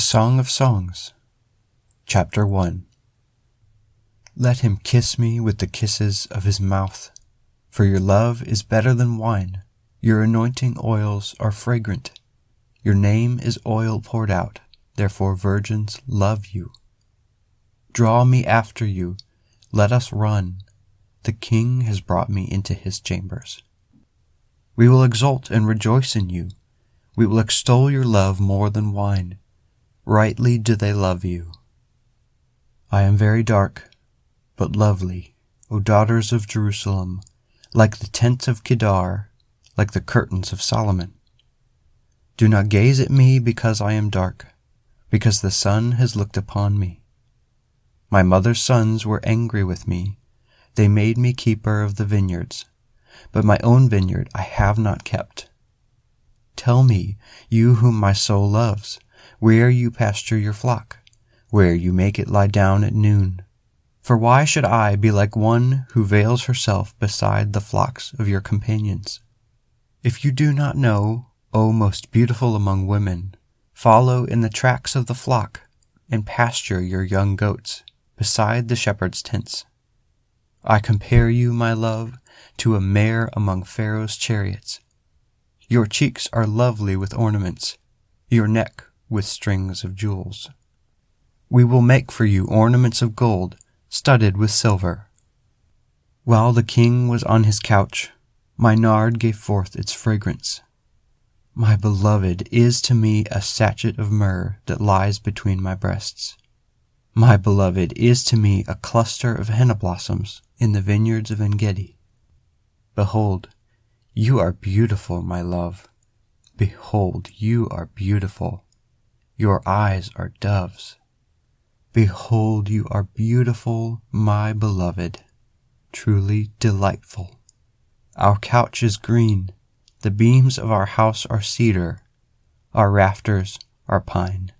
Song of Songs, Chapter 1 Let him kiss me with the kisses of his mouth, for your love is better than wine. Your anointing oils are fragrant. Your name is oil poured out, therefore virgins love you. Draw me after you, let us run. The king has brought me into his chambers. We will exult and rejoice in you. We will extol your love more than wine. Rightly do they love you. I am very dark, but lovely, O daughters of Jerusalem, like the tents of Kedar, like the curtains of Solomon. Do not gaze at me because I am dark, because the sun has looked upon me. My mother's sons were angry with me. They made me keeper of the vineyards, but my own vineyard I have not kept. Tell me, you whom my soul loves, where you pasture your flock, where you make it lie down at noon. For why should I be like one who veils herself beside the flocks of your companions? If you do not know, O most beautiful among women, follow in the tracks of the flock, and pasture your young goats beside the shepherd's tents. I compare you, my love, to a mare among Pharaoh's chariots. Your cheeks are lovely with ornaments, your neck with strings of jewels. We will make for you ornaments of gold, studded with silver. While the king was on his couch, my nard gave forth its fragrance. My beloved is to me a sachet of myrrh that lies between my breasts. My beloved is to me a cluster of henna blossoms in the vineyards of Engedi. Behold, you are beautiful, my love. Behold, you are beautiful. Your eyes are doves. Behold, you are beautiful, my beloved, truly delightful. Our couch is green, the beams of our house are cedar, our rafters are pine.